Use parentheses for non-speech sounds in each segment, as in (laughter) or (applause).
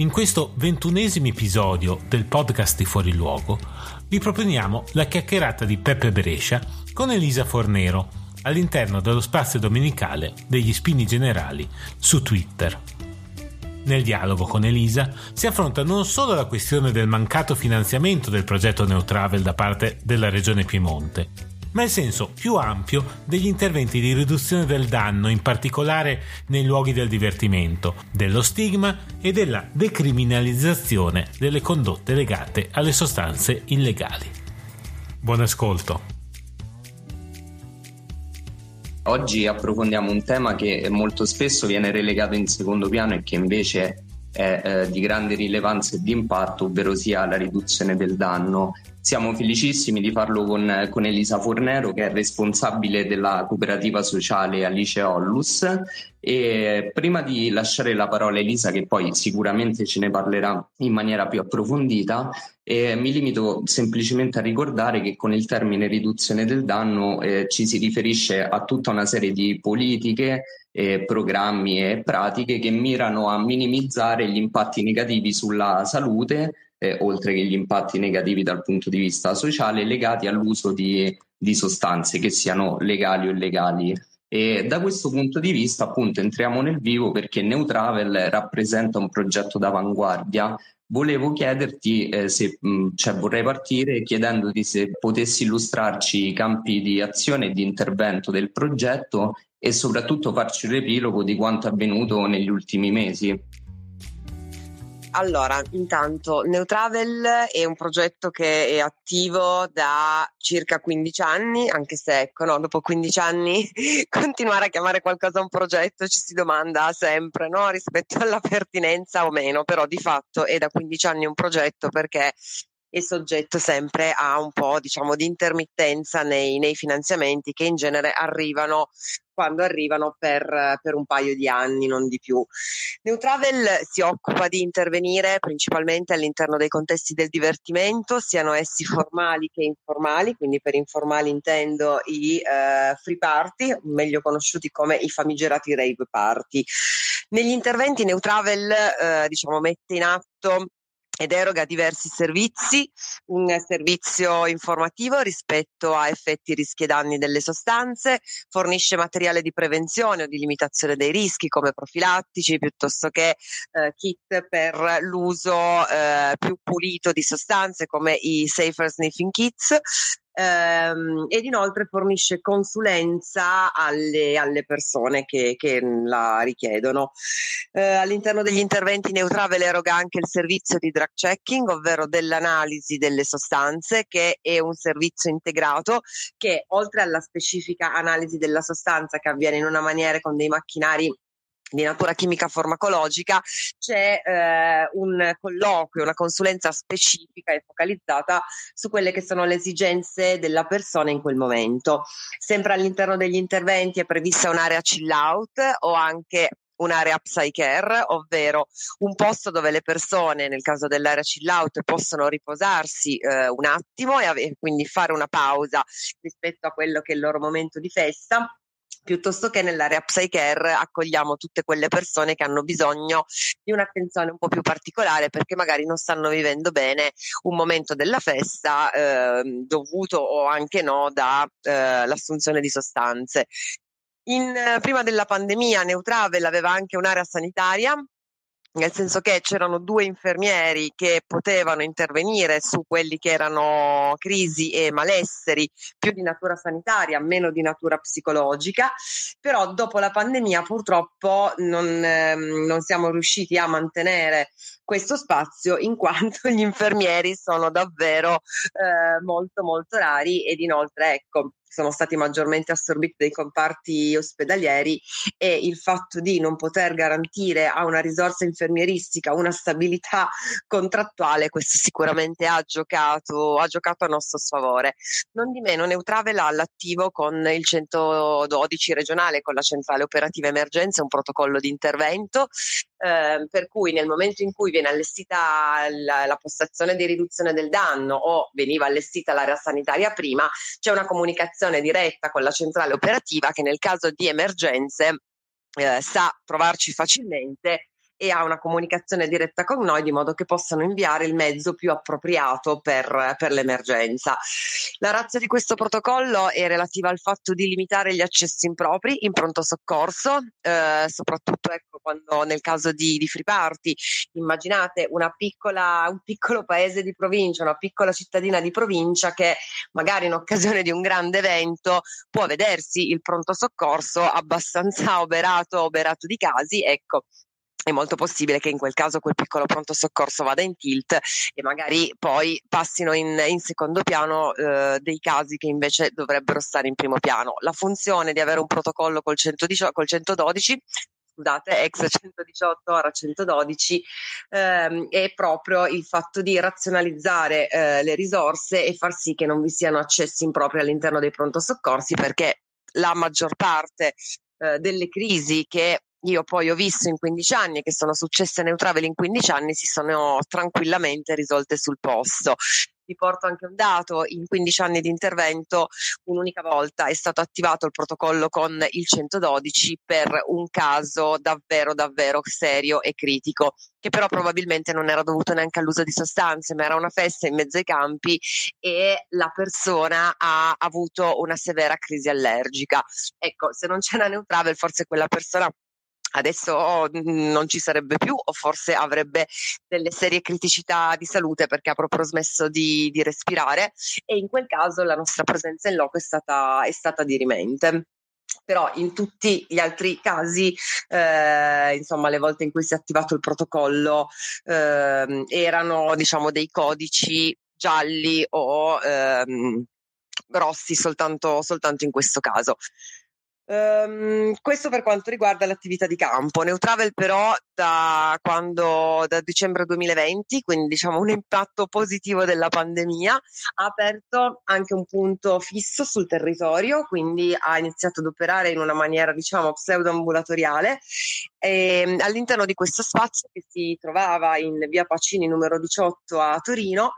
In questo ventunesimo episodio del podcast di Fuori Luogo vi proponiamo la chiacchierata di Peppe Brescia con Elisa Fornero all'interno dello spazio domenicale degli Spini Generali su Twitter. Nel dialogo con Elisa si affronta non solo la questione del mancato finanziamento del progetto Neutravel da parte della Regione Piemonte, ma il senso più ampio degli interventi di riduzione del danno, in particolare nei luoghi del divertimento, dello stigma e della decriminalizzazione delle condotte legate alle sostanze illegali. Buon ascolto. Oggi approfondiamo un tema che molto spesso viene relegato in secondo piano e che invece è eh, di grande rilevanza e di impatto, ovvero sia la riduzione del danno siamo felicissimi di farlo con, con, Elisa Fornero, che è responsabile della cooperativa sociale Alice Ollus. E prima di lasciare la parola a Elisa, che poi sicuramente ce ne parlerà in maniera più approfondita, eh, mi limito semplicemente a ricordare che con il termine riduzione del danno eh, ci si riferisce a tutta una serie di politiche, eh, programmi e pratiche che mirano a minimizzare gli impatti negativi sulla salute eh, oltre che gli impatti negativi dal punto di vista sociale legati all'uso di, di sostanze che siano legali o illegali. E da questo punto di vista, appunto, entriamo nel vivo perché Neutravel rappresenta un progetto d'avanguardia. Volevo chiederti eh, se, mh, cioè vorrei partire chiedendoti se potessi illustrarci i campi di azione e di intervento del progetto e soprattutto farci un riepilogo di quanto avvenuto negli ultimi mesi. Allora, intanto Neutravel è un progetto che è attivo da circa 15 anni, anche se ecco, no, dopo 15 anni (laughs) continuare a chiamare qualcosa un progetto ci si domanda sempre no, rispetto alla pertinenza o meno, però di fatto è da 15 anni un progetto perché è soggetto sempre a un po' diciamo di intermittenza nei, nei finanziamenti che in genere arrivano quando arrivano per, per, un paio di anni, non di più. Neutravel si occupa di intervenire principalmente all'interno dei contesti del divertimento, siano essi formali che informali, quindi per informali intendo i eh, free party, meglio conosciuti come i famigerati rave party. Negli interventi Neutravel eh, diciamo, mette in atto ed eroga diversi servizi, un servizio informativo rispetto a effetti, rischi e danni delle sostanze, fornisce materiale di prevenzione o di limitazione dei rischi come profilattici piuttosto che eh, kit per l'uso eh, più pulito di sostanze come i safer sniffing kits, ehm, ed inoltre fornisce consulenza alle, alle persone che, che, la richiedono. Eh, all'interno degli interventi Neutravel eroga anche il servizio di drug checking, ovvero dell'analisi delle sostanze, che è un servizio integrato che oltre alla specifica analisi della sostanza che avviene in una maniera con dei macchinari di natura chimica farmacologica c'è eh, un colloquio, una consulenza specifica e focalizzata su quelle che sono le esigenze della persona in quel momento. Sempre all'interno degli interventi è prevista un'area chill out o anche un'area psycare, ovvero un posto dove le persone, nel caso dell'area chill out, possono riposarsi eh, un attimo e ave- quindi fare una pausa rispetto a quello che è il loro momento di festa piuttosto che nell'area psycare accogliamo tutte quelle persone che hanno bisogno di un'attenzione un po' più particolare perché magari non stanno vivendo bene un momento della festa eh, dovuto o anche no dall'assunzione eh, di sostanze. In, prima della pandemia Neutravel aveva anche un'area sanitaria nel senso che c'erano due infermieri che potevano intervenire su quelli che erano crisi e malesseri più di natura sanitaria, meno di natura psicologica, però dopo la pandemia purtroppo non, ehm, non siamo riusciti a mantenere questo spazio in quanto gli infermieri sono davvero eh, molto molto rari ed inoltre ecco sono stati maggiormente assorbiti dai comparti ospedalieri e il fatto di non poter garantire a una risorsa infermieristica una stabilità contrattuale, questo sicuramente ha giocato, ha giocato a nostro sfavore. Non di meno, Neutravel ha all'attivo con il 112 regionale, con la centrale operativa emergenza, un protocollo di intervento eh, per cui nel momento in cui viene allestita la, la, postazione di riduzione del danno o veniva allestita l'area sanitaria prima, c'è una comunicazione diretta con la centrale operativa che nel caso di emergenze eh, sa trovarci facilmente e ha una comunicazione diretta con noi di modo che possano inviare il mezzo più appropriato per, per l'emergenza. La razza di questo protocollo è relativa al fatto di limitare gli accessi impropri in pronto soccorso, eh, soprattutto ecco, quando nel caso di, di free party, immaginate piccola, un piccolo paese di provincia, una piccola cittadina di provincia che magari in occasione di un grande evento può vedersi il pronto soccorso abbastanza (laughs) oberato, oberato di casi, ecco, è molto possibile che in quel caso quel piccolo pronto soccorso vada in tilt e magari poi passino in, in secondo piano eh, dei casi che invece dovrebbero stare in primo piano. La funzione di avere un protocollo col, 118, col 112 scusate, ex 118 ora 112, ehm, è proprio il fatto di razionalizzare eh, le risorse e far sì che non vi siano accessi impropri all'interno dei pronto soccorsi perché la maggior parte eh, delle crisi che io poi ho visto in 15 anni che sono successe a Neutravel in 15 anni si sono tranquillamente risolte sul posto. Vi porto anche un dato, in 15 anni di intervento un'unica volta è stato attivato il protocollo con il 112 per un caso davvero davvero serio e critico, che però probabilmente non era dovuto neanche all'uso di sostanze, ma era una festa in mezzo ai campi e la persona ha avuto una severa crisi allergica. Ecco, se non c'era Neutravel, forse quella persona adesso mhmm, non ci sarebbe più o forse avrebbe delle serie criticità di salute perché ha proprio smesso di, di respirare e in quel caso la nostra presenza in loco è stata, è stata dirimente però in tutti gli altri casi, eh, insomma, le volte in cui si è attivato il protocollo eh, erano, diciamo, dei codici gialli o ehm, rossi soltanto, soltanto in questo caso. Um, questo per quanto riguarda l'attività di campo. Neutravel però da quando da dicembre 2020, quindi diciamo un impatto positivo della pandemia, ha aperto anche un punto fisso sul territorio, quindi ha iniziato ad operare in una maniera diciamo pseudo-ambulatoriale e, ehm, all'interno di questo spazio che si trovava in via Pacini numero 18 a Torino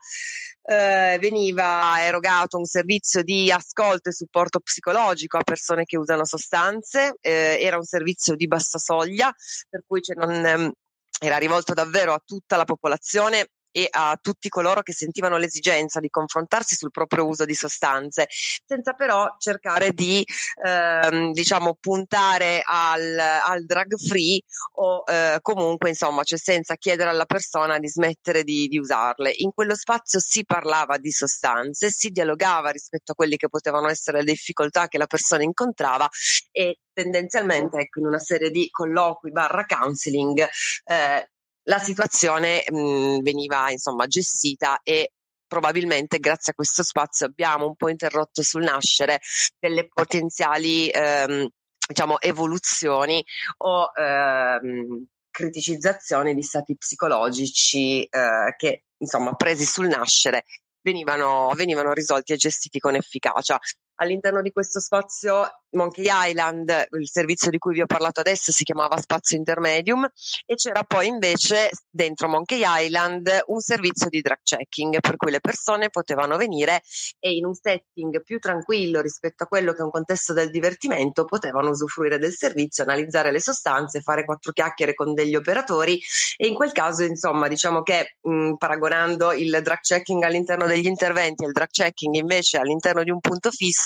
eh, veniva erogato un servizio di ascolto e supporto psicologico a persone che usano sostanze, eh, era un servizio di bassa soglia, per cui cioè, non, ehm, era rivolto davvero a tutta la popolazione e a tutti coloro che sentivano l'esigenza di confrontarsi sul proprio uso di sostanze, senza però cercare di ehm, diciamo puntare al, al drug free o eh, comunque insomma cioè senza chiedere alla persona di smettere di, di usarle. In quello spazio si parlava di sostanze, si dialogava rispetto a quelle che potevano essere le difficoltà che la persona incontrava e tendenzialmente ecco, in una serie di colloqui barra counseling eh, la situazione mh, mhmm, veniva insomma gestita e probabilmente grazie a questo spazio abbiamo un po' interrotto sul nascere delle potenziali ehm, diciamo evoluzioni o ehm, criticizzazioni di stati psicologici eh, che insomma presi sul nascere venivano, venivano risolti e gestiti con efficacia. All'interno di questo spazio Monkey Island, il servizio di cui vi ho parlato adesso si chiamava Spazio Intermedium e c'era poi invece dentro Monkey Island un servizio di drug checking per cui le persone potevano venire e in un setting più tranquillo rispetto a quello che è un contesto del divertimento potevano usufruire del servizio, analizzare le sostanze, fare quattro chiacchiere con degli operatori e in quel caso insomma diciamo che mh, paragonando il drug checking all'interno degli interventi e il drug checking invece all'interno di un punto fisso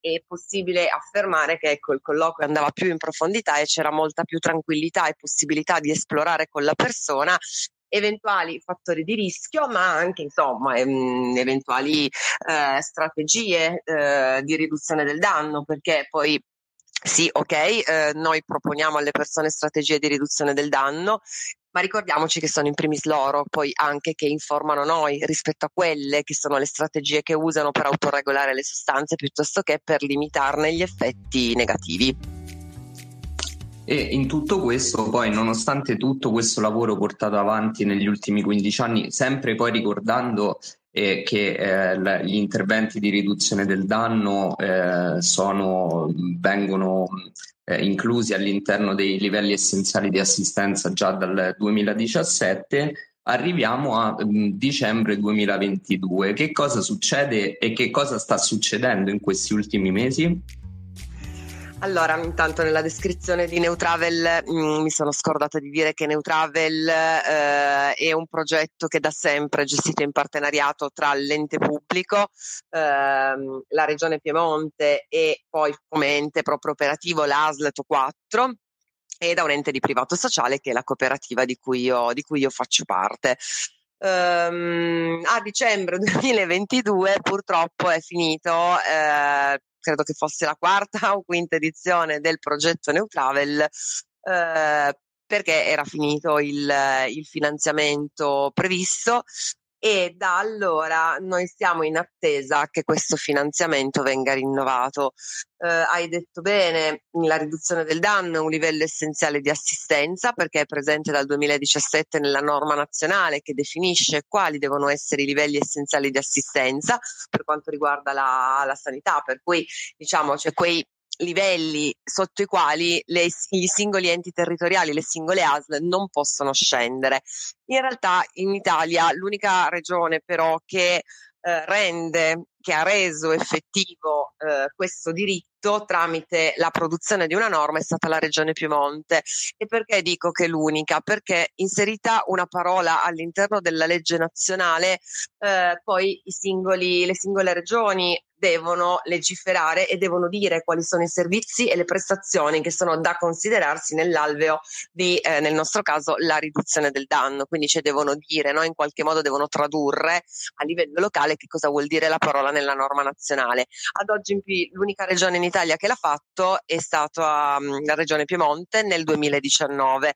è possibile affermare che ecco, il colloquio andava più in profondità e c'era molta più tranquillità e possibilità di esplorare con la persona eventuali fattori di rischio, ma anche insomma ehm, eventuali eh, strategie eh, di riduzione del danno, perché poi sì, ok, eh, noi proponiamo alle persone strategie di riduzione del danno, ma ricordiamoci che sono in primis loro poi anche che informano noi rispetto a quelle che sono le strategie che usano per autoregolare le sostanze piuttosto che per limitarne gli effetti negativi. E in tutto questo, poi, nonostante tutto questo lavoro portato avanti negli ultimi 15 anni, sempre poi ricordando eh, che eh, gli interventi di riduzione del danno eh, sono, vengono eh, inclusi all'interno dei livelli essenziali di assistenza già dal 2017, arriviamo a um, dicembre 2022. Che cosa succede e che cosa sta succedendo in questi ultimi mesi? Allora, intanto nella descrizione di Neutravel mm, mi sono scordata di dire che Neutravel eh, è un progetto che da sempre è gestito in partenariato tra l'ente pubblico, ehm, la Regione Piemonte e poi come ente proprio operativo l'ASLETO 4 e da un ente di privato sociale che è la cooperativa di cui io, di cui io faccio parte. Um, a dicembre (laughs) 2022 purtroppo è finito eh, credo che fosse la quarta (laughs) o quinta edizione del progetto Neutravel, eh, perché era finito il, il finanziamento previsto e da allora noi siamo in attesa che questo finanziamento venga rinnovato. Eh, hai detto bene, la riduzione del danno è un livello essenziale di assistenza perché è presente dal 2017 nella norma nazionale che definisce quali devono essere i livelli essenziali di assistenza per quanto riguarda la, la sanità, per cui diciamo c'è quei livelli sotto i quali le, i singoli enti territoriali, le singole ASL non possono scendere. In realtà in Italia l'unica regione però che eh, rende, che ha reso effettivo eh, questo diritto tramite la produzione di una norma è stata la Regione Piemonte. E perché dico che è l'unica? Perché inserita una parola all'interno della legge nazionale, eh, poi singoli, le singole regioni devono legiferare e devono dire quali sono i servizi e le prestazioni che sono da considerarsi nell'alveo di, eh, nel nostro caso, la riduzione del danno. Quindi ci devono dire, no? in qualche modo devono tradurre a livello locale che cosa vuol dire la parola nella norma nazionale. Ad oggi l'unica regione in Italia che l'ha fatto è stata um, la regione Piemonte nel 2019.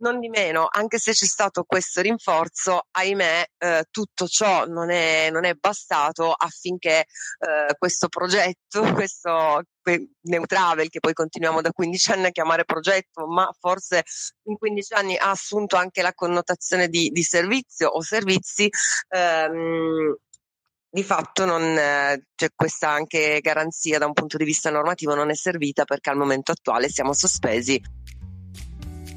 Non di meno, anche se c'è stato questo rinforzo, ahimè, eh, tutto ciò non è, non è bastato affinché eh, questo progetto, (laughs) questo Neutravel, che poi continuiamo da 15 anni a chiamare progetto, ma forse in 15 anni ha assunto anche la connotazione di, di servizio o servizi, ehm, di fatto non c'è questa anche garanzia da un punto di vista normativo non è servita perché al momento attuale siamo sospesi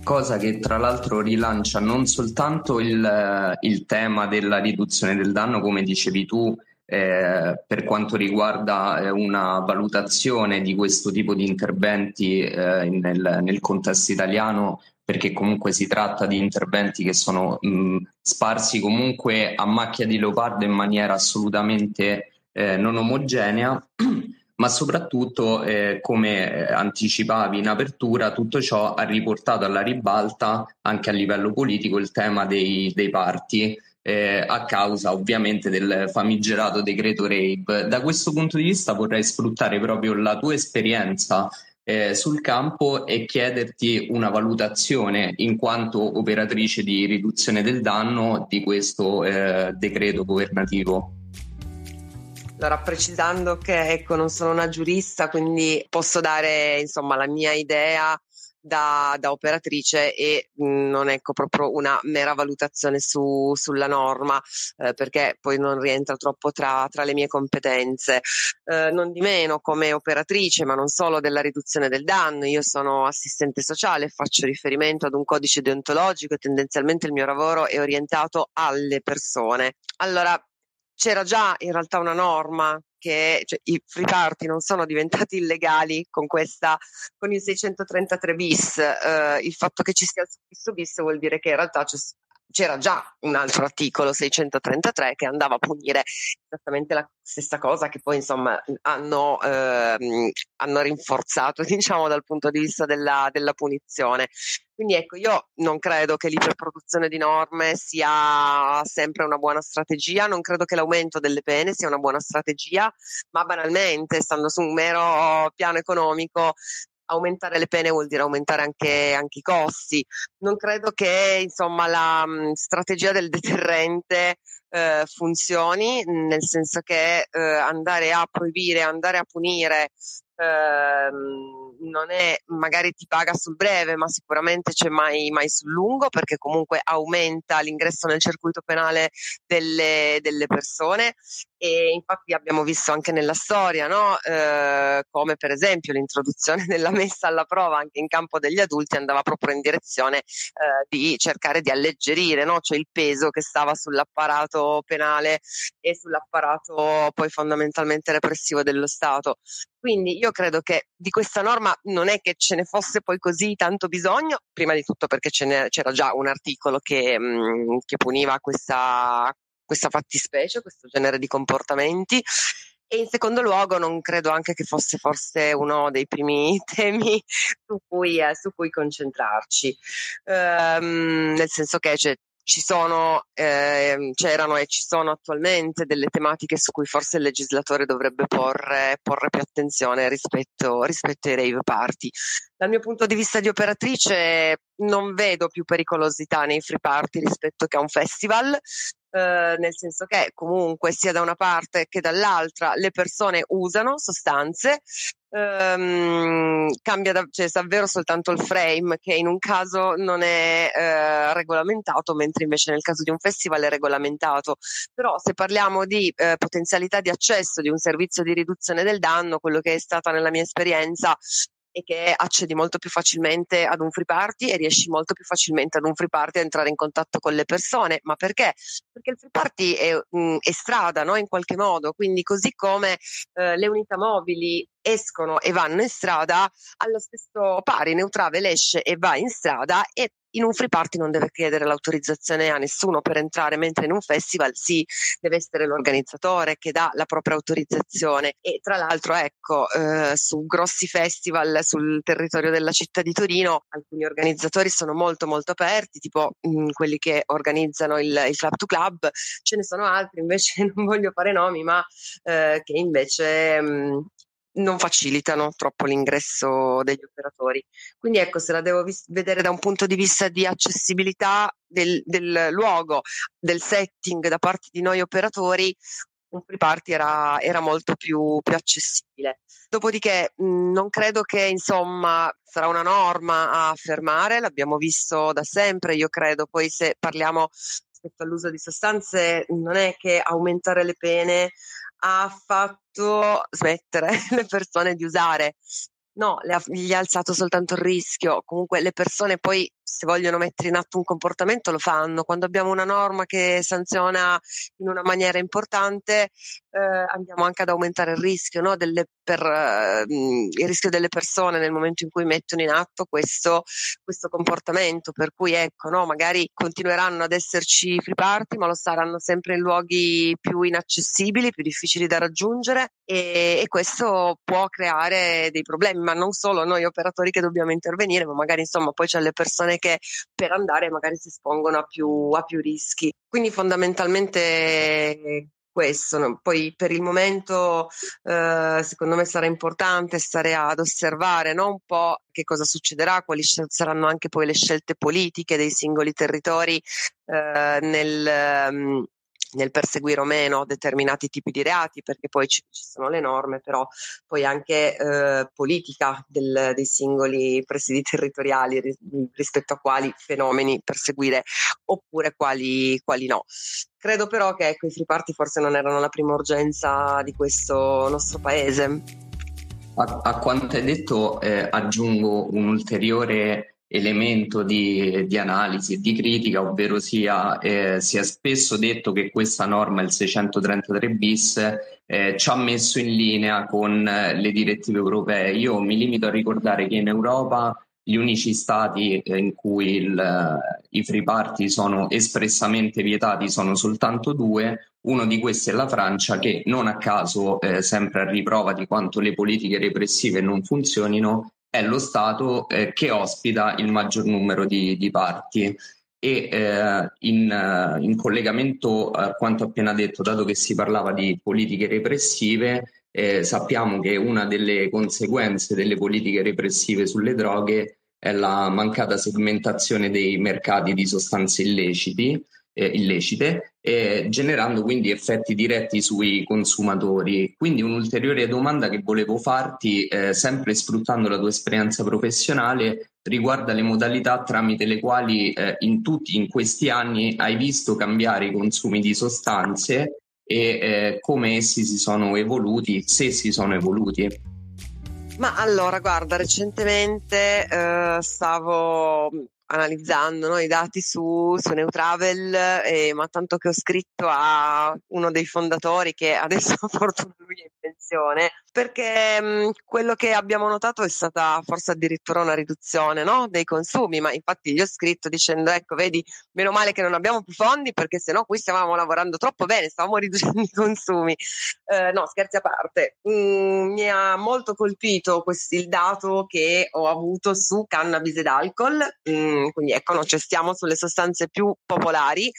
cosa che tra l'altro rilancia non soltanto il, il tema della riduzione del danno, come dicevi tu, eh, per quanto riguarda eh, una valutazione di questo tipo di interventi eh, nel, nel, contesto italiano, perché comunque si tratta di interventi che sono mh, sparsi comunque a macchia di leopardo in maniera assolutamente eh, non omogenea (clears throat) ma soprattutto, eh, come eh, anticipavi in apertura, tutto ciò ha riportato alla ribalta anche a livello politico il tema dei, dei parti. Eh, a causa ovviamente del famigerato decreto RAPE. Da questo punto di vista vorrei sfruttare proprio la tua esperienza eh, sul campo e chiederti una valutazione in quanto operatrice di riduzione del danno di questo eh, decreto governativo. Allora, precisando che ecco, non sono una giurista, quindi posso dare insomma la mia idea da, da operatrice e mh, mm, non ecco proprio una mera valutazione su, sulla norma, eh, perché poi non rientra troppo tra, tra le mie competenze. Eh, non di meno, come operatrice, ma non solo della riduzione del danno, io sono assistente sociale, faccio riferimento ad un codice deontologico e tendenzialmente il mio lavoro è orientato alle persone. Allora, c'era già in realtà una norma che cioè, i free party non sono diventati (laughs) illegali con questa con il 633 bis eh, il fatto che ci sia il bis vuol dire che in realtà c'è, c'era già un altro articolo 633 che andava a punire esattamente la stessa cosa che poi insomma hanno, ehm, hanno rinforzato (laughs) diciamo dal punto di vista della, della punizione. Quindi ecco, io non credo che l'iperproduzione di norme sia sempre una buona strategia, non credo che l'aumento delle pene sia una buona strategia, ma banalmente, stando su un mero piano economico, aumentare le pene vuol dire aumentare anche, anche i costi. Non credo che insomma, la mh, strategia del deterrente eh, funzioni, nel senso che eh, andare a proibire, andare a punire ehm, non è magari ti paga sul breve, ma sicuramente c'è mai, mai sul lungo perché comunque aumenta l'ingresso nel circuito penale delle, delle persone e infatti abbiamo visto anche nella storia, no? eh, come per esempio l'introduzione (laughs) della messa alla prova anche in campo degli adulti andava proprio in direzione eh, di cercare di alleggerire no? cioè il peso che stava sull'apparato penale e sull'apparato poi fondamentalmente repressivo dello Stato. Quindi io credo che di questa norma non è che ce ne fosse poi così tanto bisogno, prima di tutto perché c'era già un articolo che, mh, mm, che puniva questa, questa fattispecie, questo genere di comportamenti. E in secondo luogo non credo anche che fosse forse uno dei primi (laughs) temi su cui, eh, su cui concentrarci, ehm, nel senso che c'è, ci sono, eh, c'erano e ci sono attualmente delle tematiche su cui forse il legislatore dovrebbe porre, porre più attenzione rispetto, rispetto, ai rave party. Dal mio punto di vista di operatrice non vedo più pericolosità nei free party rispetto che a un festival, eh, nel senso che comunque sia da una parte che dall'altra le persone usano sostanze, ehm, cambia da, cioè, davvero soltanto il frame che in un caso non è eh, regolamentato, mentre invece nel caso di un festival è regolamentato. Però se parliamo di eh, potenzialità di accesso di un servizio di riduzione del danno, quello che è stata nella mia esperienza e che accedi molto più facilmente ad un free party e riesci molto più facilmente ad un free party a entrare in contatto con le persone. Ma perché? Perché il free party è, mh, mm, è strada, no? In qualche modo. Quindi, così come eh, le unità mobili escono e vanno in strada, allo stesso pari Neutravel esce e va in strada e in un free party non deve chiedere l'autorizzazione a nessuno per entrare, mentre in un festival sì, deve essere l'organizzatore che dà la propria autorizzazione. E tra l'altro, ecco, eh, su grossi festival sul territorio della città di Torino, alcuni organizzatori sono molto molto aperti, tipo mh, mm, quelli che organizzano il, il, Club to Club, ce ne sono altri invece, (laughs) non voglio fare nomi, ma eh, che invece mh, mm, non facilitano troppo l'ingresso degli operatori. Quindi ecco, se la devo vis- vedere da un punto di vista di accessibilità del, del, luogo, del setting da parte di noi operatori, un free party era, era molto più, più, accessibile. Dopodiché mh, non credo che insomma sarà una norma a fermare, l'abbiamo visto da sempre, io credo, poi se parliamo rispetto all'uso di sostanze non è che aumentare le pene ha fatto smettere (laughs) le persone di usare. No, ha, gli ha alzato soltanto il rischio. Comunque le persone poi se vogliono mettere in atto un comportamento lo fanno. Quando abbiamo una norma che sanziona in una maniera importante, eh, andiamo anche ad aumentare il rischio, no? delle, per, eh, il rischio delle persone nel momento in cui mettono in atto questo, questo comportamento. Per cui ecco, no? magari continueranno ad esserci free party, ma lo saranno sempre in luoghi più inaccessibili, più difficili da raggiungere e, e questo può creare dei problemi, ma non solo noi operatori che dobbiamo intervenire, ma magari insomma poi c'è le persone che per andare magari si espongono a più, a più rischi. Quindi fondamentalmente questo. No? Poi per il momento eh, secondo me sarà importante stare ad osservare no? un po' che cosa succederà, quali saranno anche poi le scelte politiche dei singoli territori eh, nel, um, nel perseguire o meno determinati tipi di reati, perché poi ci, ci sono le norme, però poi anche eh, politica del, dei singoli presidi (laughs) territoriali ris- rispetto a quali fenomeni perseguire oppure quali, quali no. Credo però che ecco, i free party forse non erano la prima urgenza di questo nostro paese. A, a quanto hai detto eh, aggiungo un ulteriore elemento di, di analisi e di critica, ovvero sia eh, si è spesso detto che questa norma, il 633 bis, eh, ci ha messo in linea con eh, le direttive europee. Io mi limito a ricordare che in Europa gli unici stati eh, in cui il, eh, i free party sono espressamente vietati sono soltanto due, uno di questi è la Francia che non a caso, eh, sempre a riprova di quanto le politiche repressive non funzionino, è lo Stato eh, che ospita il maggior numero di, di parti. E eh, in, uh, in, collegamento a quanto appena detto, dato che si parlava di politiche repressive, eh, sappiamo che una delle conseguenze delle politiche repressive sulle droghe è la mancata segmentazione dei mercati di sostanze illeciti, eh, illecite, eh, generando quindi effetti diretti sui consumatori. Quindi un'ulteriore domanda che volevo farti, eh, sempre sfruttando la tua esperienza professionale, riguarda le modalità tramite le quali eh, in tutti in questi anni hai visto cambiare i consumi di sostanze e eh, come essi si sono evoluti, se si sono evoluti. Ma allora, guarda, recentemente eh, stavo analizzando no, i dati su, su Neutravel, eh, ma tanto che ho scritto a uno dei fondatori che adesso (laughs) fortuna lui è in pensione, perché mh, quello che abbiamo notato è stata forse addirittura una riduzione no, dei consumi, ma infatti gli ho scritto dicendo ecco vedi, meno male che non abbiamo più fondi perché sennò qui stavamo lavorando troppo bene, stavamo (laughs) riducendo i consumi. Eh, no, scherzi a parte, mm, mi ha molto colpito questo, il dato che ho avuto su cannabis ed alcol. Mm, quindi ecco, non ci stiamo sulle sostanze più popolari.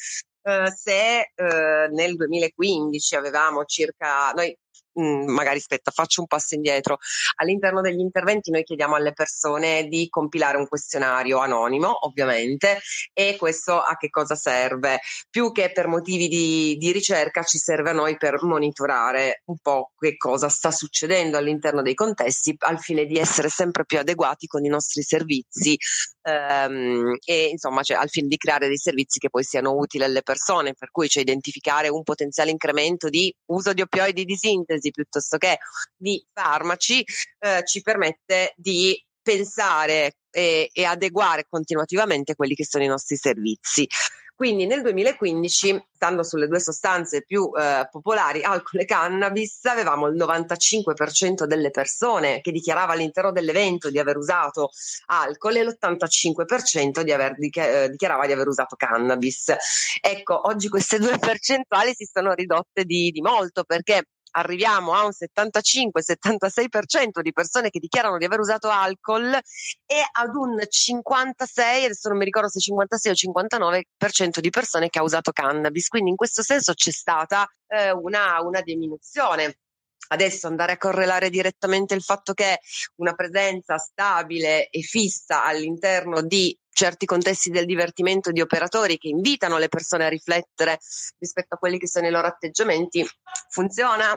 Uh, se uh, nel 2015 avevamo circa, noi Mm, magari aspetta, faccio un passo indietro. All'interno degli interventi noi chiediamo alle persone di compilare un questionario anonimo, ovviamente, e questo a che cosa serve? Più che per motivi di, di ricerca ci serve a noi per monitorare un po' che cosa sta succedendo all'interno dei contesti al fine di essere sempre più adeguati con i nostri servizi ehm, e insomma cioè, al fine di creare dei servizi che poi siano utili alle persone, per cui cioè, identificare un potenziale incremento di uso di oppioidi di sintesi piuttosto che di farmaci eh, ci permette di pensare e, e adeguare continuativamente quelli che sono i nostri servizi. Quindi nel 2015, stando sulle due sostanze più eh, popolari, alcol e cannabis, avevamo il 95% delle persone che dichiarava all'interno dell'evento di aver usato alcol e l'85% di aver eh, dichiarava di aver usato cannabis. Ecco, oggi queste due (laughs) percentuali si sono ridotte di, di molto perché arriviamo a un 75-76% di persone che dichiarano di aver usato alcol e ad un 56, adesso non mi ricordo se 56 o 59% di persone che ha usato cannabis. Quindi in questo senso c'è stata eh, una, una diminuzione. Adesso andare a correlare direttamente il fatto che una presenza stabile e fissa all'interno di certi contesti del divertimento di operatori che invitano le persone a riflettere rispetto a quelli che sono i loro atteggiamenti, funziona.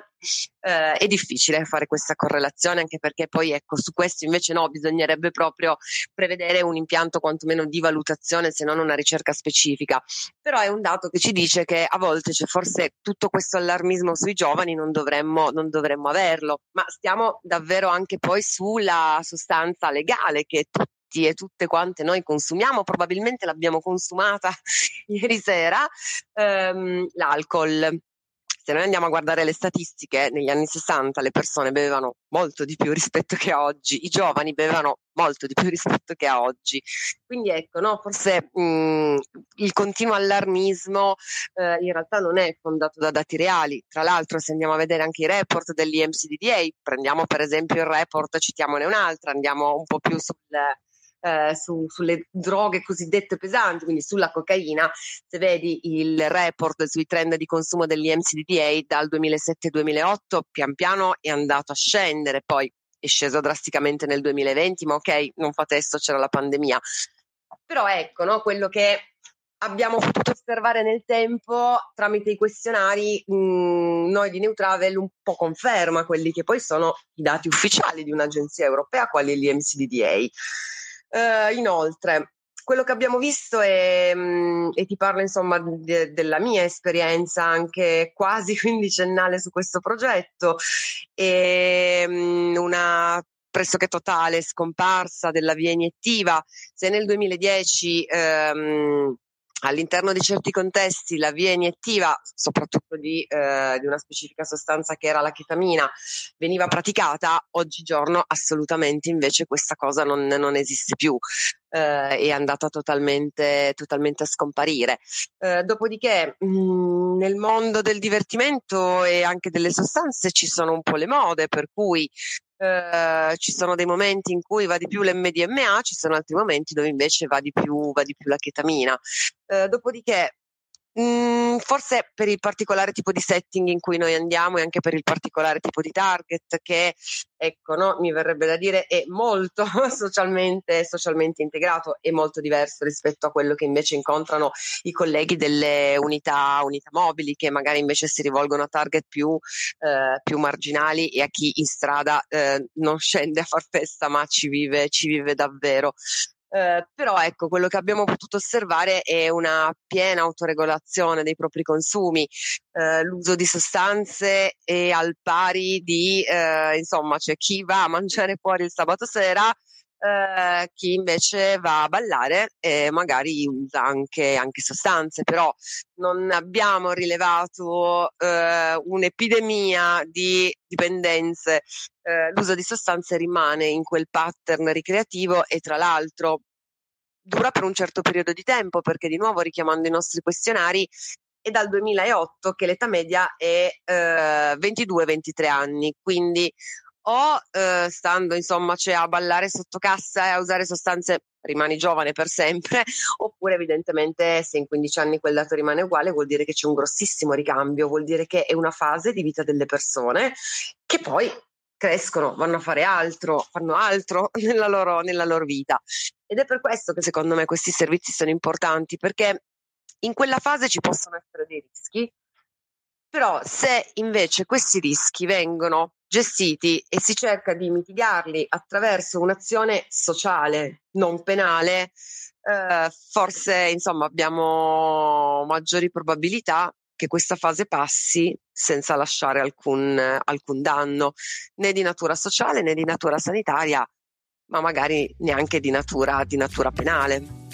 Eh, è difficile fare questa correlazione anche perché poi ecco su questo invece no, bisognerebbe proprio prevedere un impianto quantomeno di valutazione se non una ricerca specifica. Però è un dato che ci dice che a volte c'è forse tutto questo allarmismo sui giovani non dovremmo, non dovremmo averlo, ma stiamo davvero anche poi sulla sostanza legale che tutti tutti e tutte quante noi consumiamo, probabilmente l'abbiamo consumata (laughs) ieri sera, ehm, l'alcol. Se noi andiamo a guardare le statistiche, negli anni 60 le persone bevevano molto di più rispetto che oggi, i giovani bevevano molto di più rispetto che oggi. Quindi ecco, no, forse mh, mm, il continuo allarmismo eh, in realtà non è fondato da dati reali. Tra l'altro, se andiamo a vedere anche i report dell'IMCDDA, prendiamo per esempio il report, citiamone un'altra, andiamo un po' più sul eh, su, sulle droghe cosiddette pesanti, quindi sulla cocaina, se vedi il report sui trend di consumo dell'IMCDDA dal 2007-2008, pian piano è andato a scendere, poi è sceso drasticamente nel 2020, ma ok, non fa testo, c'era la pandemia. Però ecco, no, quello che abbiamo potuto osservare nel tempo tramite i questionari, mh, mm, noi di Neutravel un po' conferma quelli che poi sono i dati ufficiali di un'agenzia europea, quali l'IMCDDA. Uh, inoltre, quello che abbiamo visto è, mm, e ti parlo insomma de, della mia esperienza anche quasi (laughs) quindicennale su questo progetto, è mm, una pressoché totale scomparsa della via iniettiva. Se nel 2010 ehm, all'interno di certi contesti la via iniettiva, soprattutto di, eh, di, una specifica sostanza che era la chetamina, veniva praticata, oggigiorno assolutamente invece questa cosa non, non esiste più. Eh, è andata totalmente, totalmente a scomparire. Eh, dopodiché, mh, mm, nel mondo del divertimento e anche delle sostanze ci sono un po' le mode, per cui eh, ci sono dei momenti in cui va di più l'MDMA, ci sono altri momenti dove invece va di più, va di più la chetamina. Eh, dopodiché Mm, forse per il particolare tipo di setting in cui noi andiamo e anche per il particolare tipo di target che, ecco, no, mi verrebbe da dire è molto (laughs) socialmente, socialmente integrato e molto diverso rispetto a quello che invece incontrano i colleghi delle unità, unità mobili che magari invece si rivolgono a target più, eh, più marginali e a chi in strada eh, non scende a far festa ma ci vive, ci vive davvero. Eh, però ecco, quello che abbiamo potuto osservare è una piena autoregolazione dei propri consumi, eh, l'uso di sostanze è al pari di, eh, insomma, c'è chi va a mangiare fuori il sabato sera eh, chi invece va a ballare e magari usa anche, anche sostanze, però non abbiamo rilevato eh, un'epidemia di dipendenze, eh, l'uso di sostanze rimane in quel pattern ricreativo e tra l'altro dura per un certo periodo di tempo perché di nuovo richiamando i nostri questionari è dal 2008 che l'età media è eh, 22-23 anni, quindi o eh, stando insomma cioè, a ballare sotto cassa e a usare sostanze rimani giovane per sempre, (laughs) oppure evidentemente se in 15 anni quel dato rimane uguale vuol dire che c'è un grossissimo ricambio, vuol dire che è una fase di vita delle persone che poi crescono, vanno a fare altro, fanno altro (laughs) nella loro, nella loro vita. Ed è per questo che secondo me questi servizi sono importanti, perché in quella fase ci possono essere dei rischi, però se invece questi rischi vengono gestiti e si cerca di mitigarli attraverso un'azione sociale, non penale, eh, forse insomma abbiamo maggiori probabilità che questa fase passi senza lasciare alcun, alcun danno né di natura sociale né di natura sanitaria, ma magari neanche di natura, di natura penale.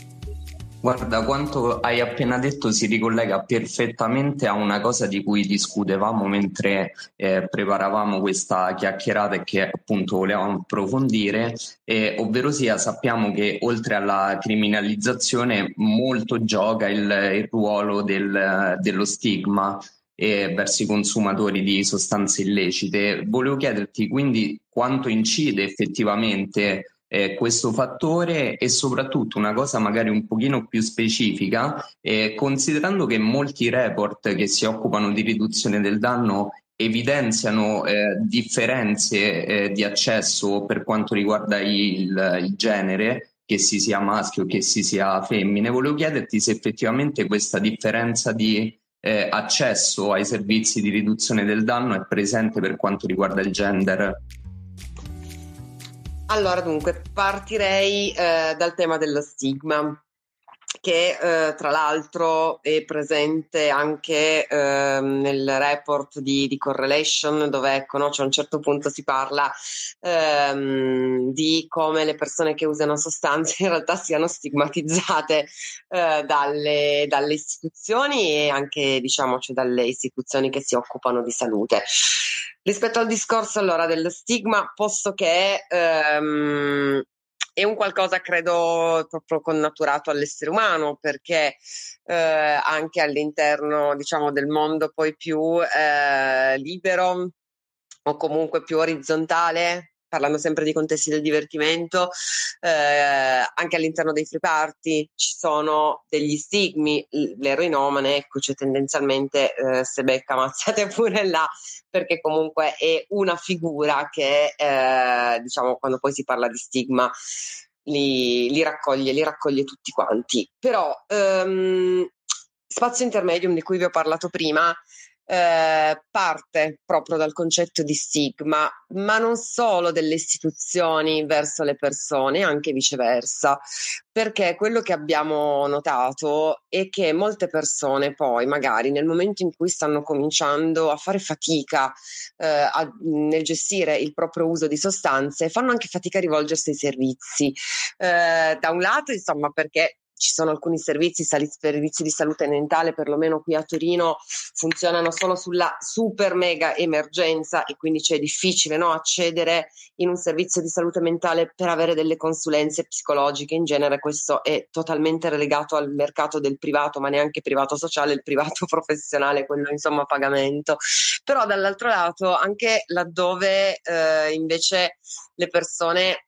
Guarda, quanto hai appena detto si ricollega perfettamente a una cosa di cui discutevamo mentre eh, preparavamo questa chiacchierata e che appunto volevamo approfondire, eh, ovvero sia sappiamo che oltre alla criminalizzazione molto gioca il, il ruolo del, dello stigma eh, verso i consumatori di sostanze illecite. Volevo chiederti quindi quanto incide effettivamente eh, questo fattore e soprattutto una cosa magari un pochino più specifica, eh, considerando che molti report che si occupano di riduzione del danno evidenziano eh, differenze eh, di accesso per quanto riguarda il, il genere, che si sia maschio che si sia femmine, volevo chiederti se effettivamente questa differenza di eh, accesso ai servizi di riduzione del danno è presente per quanto riguarda il gender. Allora, dunque, partirei eh, dal tema dello stigma, che eh, tra l'altro è presente anche eh, nel report di, di, Correlation, dove ecco, no, cioè a un certo punto si parla ehm, di come le persone che usano sostanze in realtà siano stigmatizzate eh, dalle, dalle, istituzioni e anche diciamo, cioè, dalle istituzioni che si occupano di salute. Rispetto al discorso allora dello stigma, posto che ehm, è un qualcosa credo proprio connaturato all'essere umano perché eh, anche all'interno diciamo del mondo poi più eh, libero o comunque più orizzontale parlando sempre di contesti del divertimento, eh, anche all'interno dei free party ci sono degli stigmi, l'eroinomane, ecco, cioè tendenzialmente eh, se becca ammazzate (laughs) pure là, perché comunque è una figura che, eh, diciamo, quando poi si parla di stigma, li, li, raccoglie, li raccoglie tutti quanti. Però ehm, spazio intermedium di cui vi ho parlato prima eh, parte proprio dal concetto di stigma, ma non solo delle istituzioni verso le persone, anche viceversa, perché quello che abbiamo notato è che molte persone poi magari nel momento in cui stanno cominciando a fare fatica eh, a, nel gestire il proprio uso di sostanze, fanno anche fatica a rivolgersi ai servizi. Eh, da un lato, insomma, perché ci sono alcuni servizi, servizi di salute mentale, perlomeno qui a Torino, funzionano solo sulla super mega emergenza e quindi c'è difficile no, accedere in un servizio di salute mentale per avere delle consulenze psicologiche. In genere questo è totalmente relegato al mercato del privato, ma neanche privato sociale, il privato (laughs) professionale, quello insomma a pagamento. Però dall'altro lato, anche laddove eh, invece le persone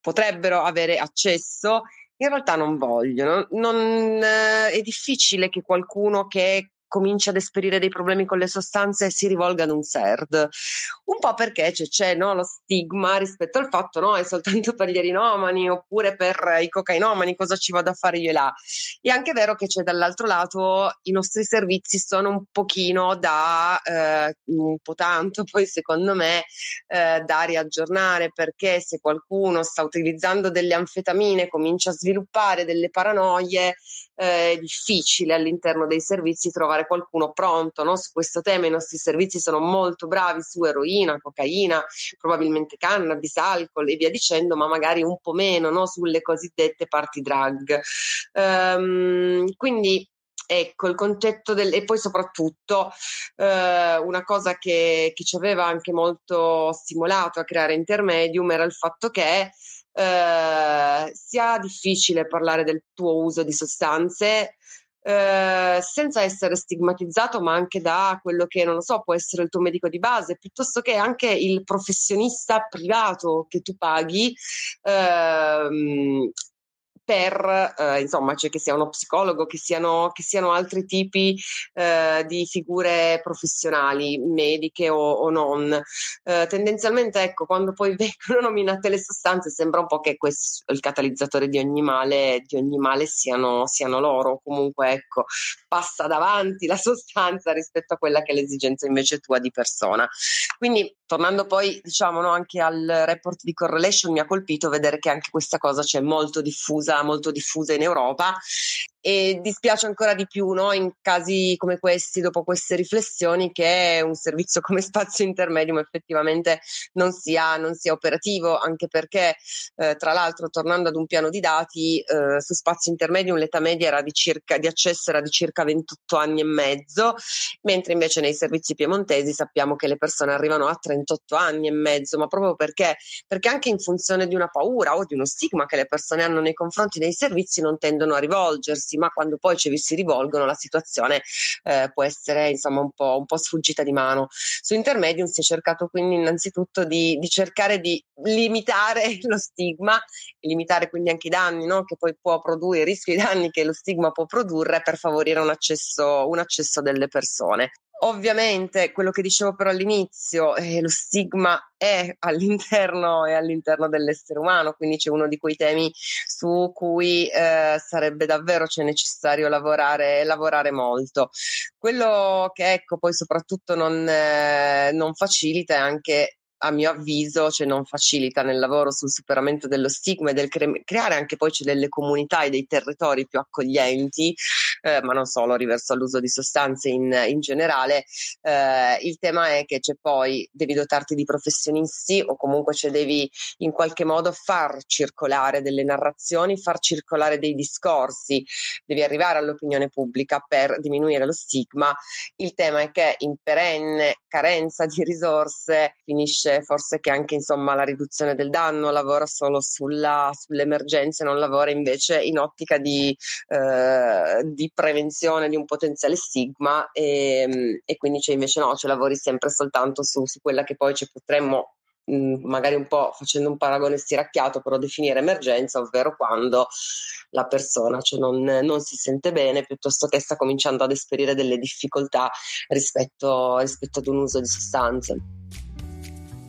potrebbero avere accesso, in realtà non vogliono. Non, eh, è difficile che qualcuno che comincia ad esperire dei problemi con le sostanze si rivolga ad un SERD. Un po' perché c'è, c'è no, lo stigma rispetto al fatto no, è soltanto per gli erinomani oppure per i cocainomani, cosa ci vado a fare io là. È anche vero che c'è dall'altro lato i nostri servizi sono un pochino da, eh, un po' tanto (laughs) poi secondo me, eh, da riaggiornare perché se qualcuno sta utilizzando delle anfetamine, comincia a sviluppare delle paranoie, eh, difficile all'interno dei servizi trovare qualcuno pronto no? su questo tema. I nostri servizi sono molto bravi su eroina, cocaina, probabilmente cannabis, alcol e via dicendo, ma magari un po' meno no? sulle cosiddette party drug. Um, quindi Ecco, il concetto del... e poi soprattutto eh, una cosa che, che, ci aveva anche molto stimolato a creare Intermedium era il fatto che eh, sia difficile parlare del tuo uso di sostanze eh, senza essere stigmatizzato, ma anche da quello che non lo so, può essere il tuo medico di base, piuttosto che anche il professionista privato che tu paghi. Ehm, per, eh, insomma, cioè che sia uno psicologo, che siano, che siano altri tipi eh, di figure professionali, mediche o, o non. Eh, tendenzialmente, ecco, quando poi (laughs) vengono nominate le sostanze, sembra un po' che questo, il catalizzatore di ogni male, di ogni male siano, siano loro. Comunque, ecco, passa davanti la sostanza rispetto a quella che è l'esigenza invece tua di persona. Quindi, tornando poi, diciamo, no, anche al report di correlation, mi ha colpito vedere che anche questa cosa c'è molto diffusa molto diffusa in Europa e dispiace ancora di più no, in casi come questi, dopo queste riflessioni, che un servizio come Spazio Intermedium effettivamente non sia, non sia operativo, anche perché eh, tra l'altro tornando ad un piano di dati, eh, su Spazio Intermedium l'età media di, circa, di accesso era di circa 28 anni e mezzo, mentre invece nei servizi piemontesi sappiamo che le persone arrivano a 38 anni e mezzo, ma proprio perché, perché anche in funzione di una paura o di uno stigma che le persone hanno nei confronti dei servizi non tendono a rivolgersi ma quando poi ci si rivolgono la situazione eh, può essere insomma un po', un po', sfuggita di mano. Su Intermedium si è cercato quindi innanzitutto di, di cercare di limitare (laughs) lo stigma, limitare quindi anche i danni no? che poi può produrre, i rischi e i danni che lo stigma può produrre per favorire un accesso, un accesso delle persone. Ovviamente quello che dicevo però all'inizio, eh, lo stigma è (laughs) all'interno, è all'interno, dell'essere umano, quindi c'è uno di quei temi su cui eh, sarebbe davvero cioè, necessario lavorare, lavorare molto. Quello che ecco poi soprattutto non, eh, non facilita è anche a mio avviso cioè, non facilita nel lavoro sul superamento dello stigma e del cre- creare anche poi cioè, delle comunità e dei territori più accoglienti, eh, ma non solo riverso all'uso di sostanze in, in generale. Eh, il tema è che c'è poi devi dotarti di professionisti o comunque cioè, devi in qualche modo far circolare delle narrazioni, far circolare dei discorsi, devi arrivare all'opinione pubblica per diminuire lo stigma. Il tema è che in perenne carenza di risorse finisce forse che anche insomma, la riduzione del danno lavora solo sulla, sulle emergenze, non lavora invece in ottica di, eh, di prevenzione di un potenziale stigma e, e quindi c'è invece no, cioè lavori sempre soltanto su, su quella che poi ci potremmo magari un po' facendo un paragone stiracchiato, però definire emergenza, ovvero quando la persona cioè non, non, si sente bene piuttosto che sta cominciando ad esperire delle difficoltà rispetto, rispetto ad un uso di sostanze.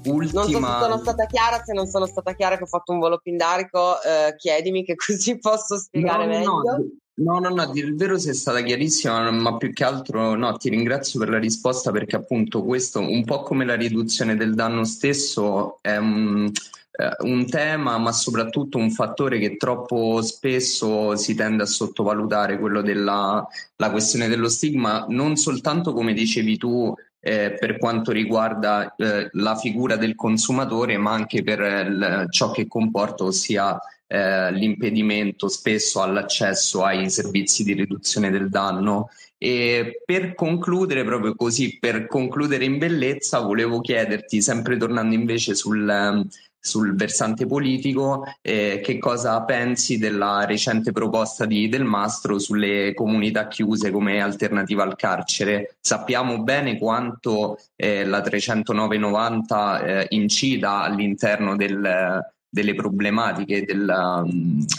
Ultima... Non so se sono stata chiara, se non sono stata chiara che ho fatto un volo pindarico, eh, chiedimi che (laughs) così posso spiegare no, meglio. No, no, no, a dire il vero sei stata chiarissima, ma più che altro no, ti ringrazio per la risposta perché appunto questo, un po' come la riduzione del danno stesso, è un, eh, un tema, ma soprattutto un fattore che troppo spesso si tende a sottovalutare, quello della questione dello stigma, non soltanto come dicevi tu eh, per quanto riguarda eh, la figura del consumatore, ma anche per l- ciò che comporta, ossia eh, l'impedimento spesso all'accesso ai servizi di riduzione del danno. E per concludere, proprio così, per concludere in bellezza, volevo chiederti, sempre tornando invece sul, sul versante politico, eh, che cosa pensi della recente proposta di Del Mastro sulle comunità chiuse come alternativa al carcere? Sappiamo bene quanto eh, la 309-90 eh, incida all'interno del, delle problematiche del,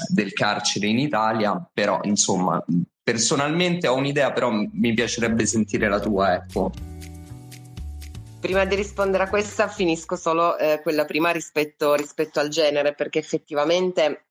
del carcere in Italia, però insomma personalmente ho un'idea, però mi piacerebbe sentire la tua, ecco. Prima di rispondere a questa finisco solo eh, quella prima rispetto, rispetto, al genere, perché effettivamente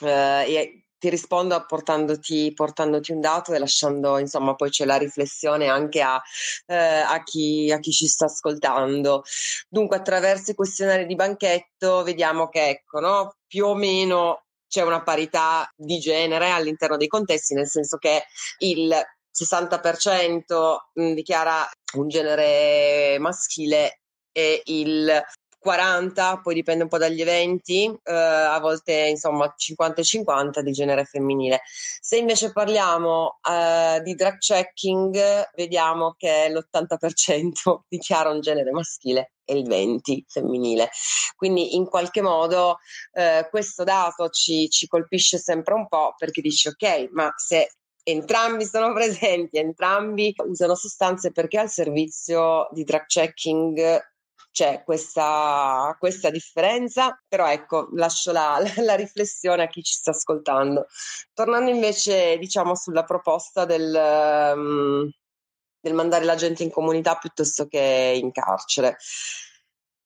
eh, ti rispondo portandoti, portandoti, un dato e lasciando insomma poi c'è la riflessione anche a, eh, a, chi, a, chi, ci sta ascoltando. Dunque attraverso i questionari di banchetto vediamo che ecco, no? più o meno c'è una parità di genere all'interno dei contesti, nel senso che il 60% dichiara un genere maschile e il 40, poi dipende un po' dagli eventi, eh, a volte insomma 50 50 di genere femminile. Se invece parliamo eh, di drag checking, vediamo che l'80% (laughs) dichiara un genere maschile e il 20 femminile. Quindi in qualche modo eh, questo dato ci, ci colpisce sempre un po' perché dici ok, ma se entrambi sono (laughs) presenti, entrambi usano sostanze perché al servizio di drug checking c'è questa, questa differenza, però ecco, lascio la, la, riflessione a chi ci sta ascoltando. Tornando invece, diciamo, sulla proposta del, um, del mandare la gente in comunità piuttosto che in carcere.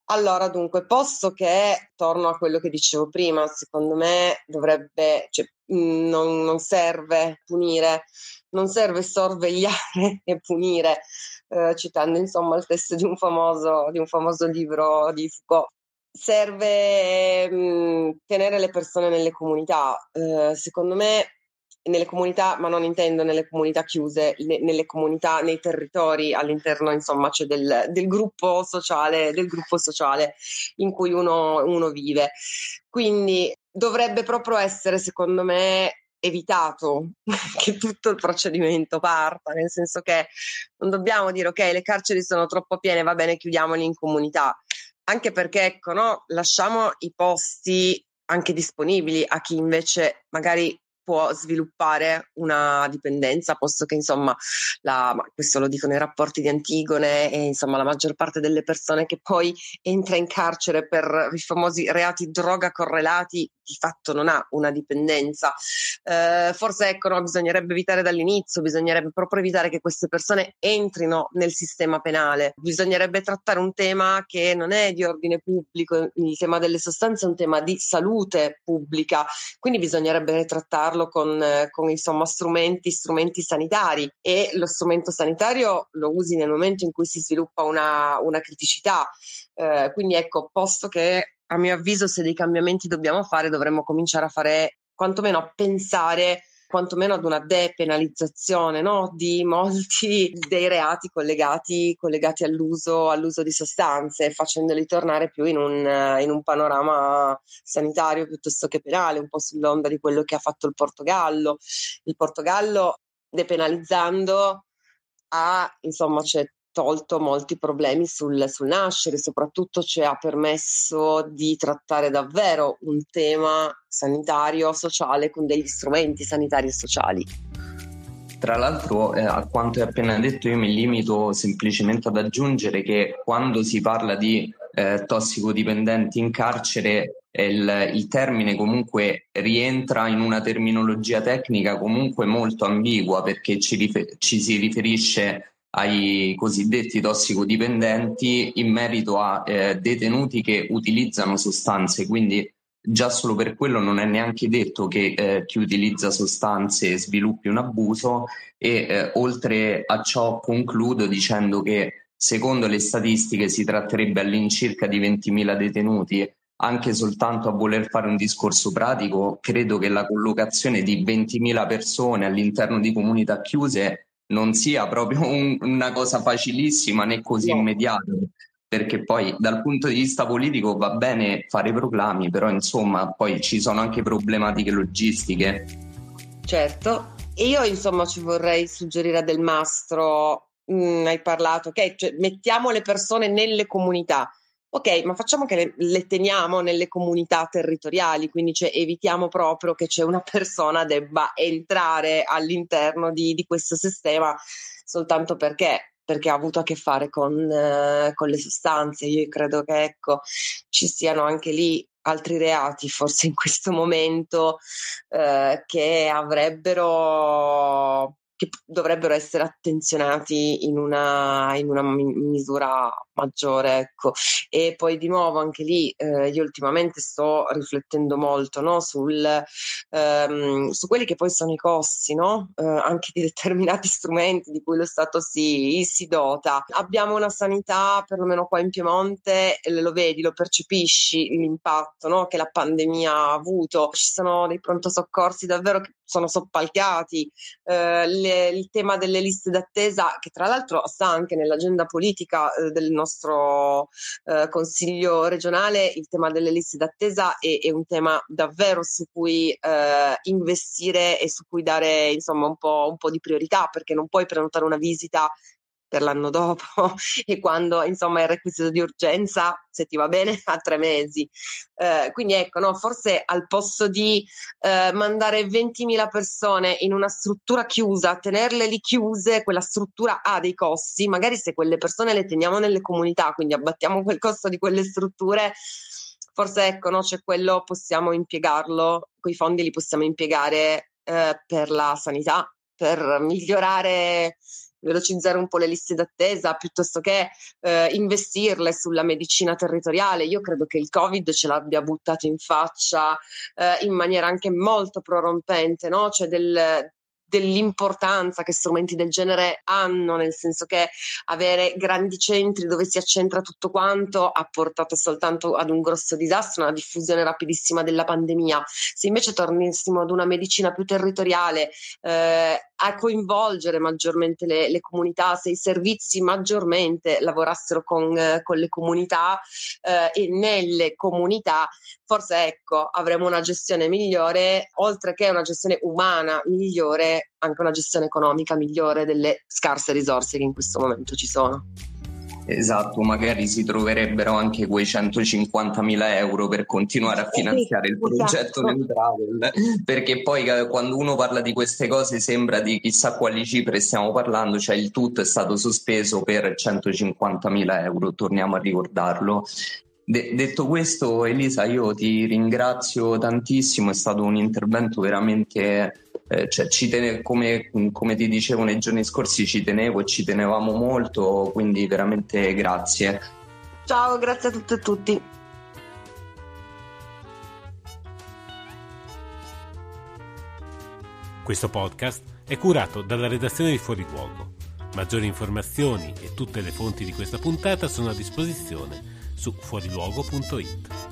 Allora, dunque, posto che torno a quello che dicevo prima, secondo me dovrebbe, cioè, non, non serve punire, non serve sorvegliare (laughs) e punire, eh, citando insomma il testo di un famoso, di un famoso libro di Foucault. Serve mh, tenere le persone nelle comunità. Eh, secondo me nelle comunità, ma non intendo nelle comunità chiuse, ne, nelle comunità, nei territori all'interno, insomma, cioè del, del, gruppo sociale, del gruppo sociale in cui uno, uno vive. Quindi dovrebbe proprio essere, secondo me, evitato (laughs) che tutto il procedimento parta, nel senso che non dobbiamo dire ok, le carceri sono troppo piene, va bene, chiudiamoli in comunità. Anche perché, ecco, no, lasciamo i posti anche disponibili a chi invece magari può sviluppare una dipendenza, posto che insomma, la, questo lo dicono i rapporti di Antigone e insomma la maggior parte delle persone che poi entra in carcere per i famosi reati droga correlati di fatto non ha una dipendenza. Eh, forse ecco, no, bisognerebbe evitare dall'inizio, bisognerebbe proprio evitare che queste persone entrino nel sistema penale, bisognerebbe trattare un tema che non è di ordine pubblico, il tema delle sostanze è un tema di salute pubblica, quindi bisognerebbe trattarlo con, con insomma, strumenti, strumenti sanitari e lo strumento sanitario lo usi nel momento in cui si sviluppa una, una criticità. Eh, quindi ecco, posto che a mio avviso se dei cambiamenti dobbiamo fare dovremmo cominciare a fare quantomeno a pensare quantomeno ad una depenalizzazione no? di molti dei reati collegati, collegati all'uso, all'uso, di sostanze, facendoli tornare più in un, in un, panorama sanitario piuttosto che penale, un po' sull'onda di quello che ha fatto il Portogallo. Il Portogallo, depenalizzando, ha insomma c'è tolto molti problemi sul, sul, nascere, soprattutto ci ha permesso di trattare davvero un tema sanitario, sociale con degli strumenti sanitari e sociali. Tra l'altro, eh, a quanto hai appena detto, io mi limito semplicemente ad aggiungere che quando si parla di eh, tossicodipendenti in carcere, il, il, termine comunque rientra in una terminologia tecnica comunque molto ambigua perché ci, rifer- ci si riferisce ai cosiddetti tossicodipendenti in merito a eh, detenuti che utilizzano sostanze, quindi già solo per quello non è neanche detto che eh, chi utilizza sostanze sviluppi un abuso e eh, oltre a ciò concludo dicendo che secondo le statistiche si tratterebbe all'incirca di 20.000 detenuti. Anche soltanto a voler fare un discorso pratico, credo che la collocazione di 20.000 persone all'interno di comunità chiuse non sia proprio (laughs) un, una cosa facilissima né così no. immediata perché poi dal punto di vista politico va bene fare proclami, però insomma poi ci sono anche problematiche logistiche. Certo, e io insomma ci vorrei suggerire a Del Mastro, mm, hai parlato, ok, cioè, mettiamo le persone nelle comunità, ok, ma facciamo che le, le, teniamo nelle comunità territoriali, quindi cioè, evitiamo proprio che una persona debba entrare all'interno di, di questo sistema soltanto perché, perché, ha avuto a che fare con, eh, con, le sostanze. Io credo che ecco, ci siano anche lì altri reati forse in questo momento eh, che avrebbero che dovrebbero essere attenzionati in una, in una misura maggiore. Ecco. E poi di nuovo anche lì eh, io ultimamente sto riflettendo molto no? Sul, ehm, su quelli che poi sono i costi no? eh, anche di determinati (laughs) strumenti di cui lo Stato si, si dota. Abbiamo una sanità, perlomeno qua in Piemonte, lo vedi, lo percepisci l'impatto no? che la pandemia ha avuto. Ci sono dei pronto soccorsi davvero che sono soppalcati, eh, le, il tema delle liste d'attesa, che tra l'altro sta anche nell'agenda politica eh, del nostro eh, consiglio regionale, il tema delle liste d'attesa è, è un tema davvero su cui eh, investire e su cui dare insomma un po', un po' di priorità, perché non puoi prenotare una visita per l'anno dopo (laughs) e quando insomma il requisito di urgenza, se ti va bene, (laughs) a tre mesi. Eh, quindi ecco, no, forse al posto di eh, mandare 20.000 persone in una struttura chiusa, tenerle lì chiuse, quella struttura ha dei costi, magari se quelle persone le teniamo nelle comunità, quindi abbattiamo quel costo di quelle strutture forse ecco, no, c'è quello, possiamo impiegarlo, quei fondi li possiamo impiegare eh, per la sanità, per migliorare velocizzare un po' le liste d'attesa piuttosto che eh, investirle sulla medicina territoriale. Io credo che il Covid ce l'abbia buttato in faccia eh, in maniera anche molto prorompente, no? cioè del, dell'importanza che strumenti del genere hanno, nel senso che avere grandi centri dove si accentra tutto quanto ha portato soltanto ad un grosso disastro, una diffusione rapidissima della pandemia. Se invece tornassimo ad una medicina più territoriale, eh, a coinvolgere maggiormente le, le, comunità, se i servizi maggiormente lavorassero con, eh, con le comunità eh, e nelle comunità, forse ecco, avremo una gestione migliore, oltre che una gestione umana migliore, anche una gestione economica migliore delle scarse risorse che in questo momento ci sono. Esatto, magari si troverebbero anche quei 150.000 euro per continuare a finanziare il progetto esatto. Travel, perché poi eh, quando uno parla di queste cose sembra di chissà quali cifre stiamo parlando, cioè il tutto è stato sospeso per 150.000 euro, torniamo a ricordarlo. De- detto questo, Elisa, io ti ringrazio tantissimo, è stato un intervento veramente eh, cioè, tene- come, come, ti dicevo nei giorni scorsi ci tenevo e ci tenevamo molto, quindi veramente grazie. Ciao, grazie a tutte e tutti. Questo podcast è curato dalla redazione di Fuori Luogo. Maggiori informazioni e tutte le fonti di questa puntata sono a disposizione su fuoriluogo.it.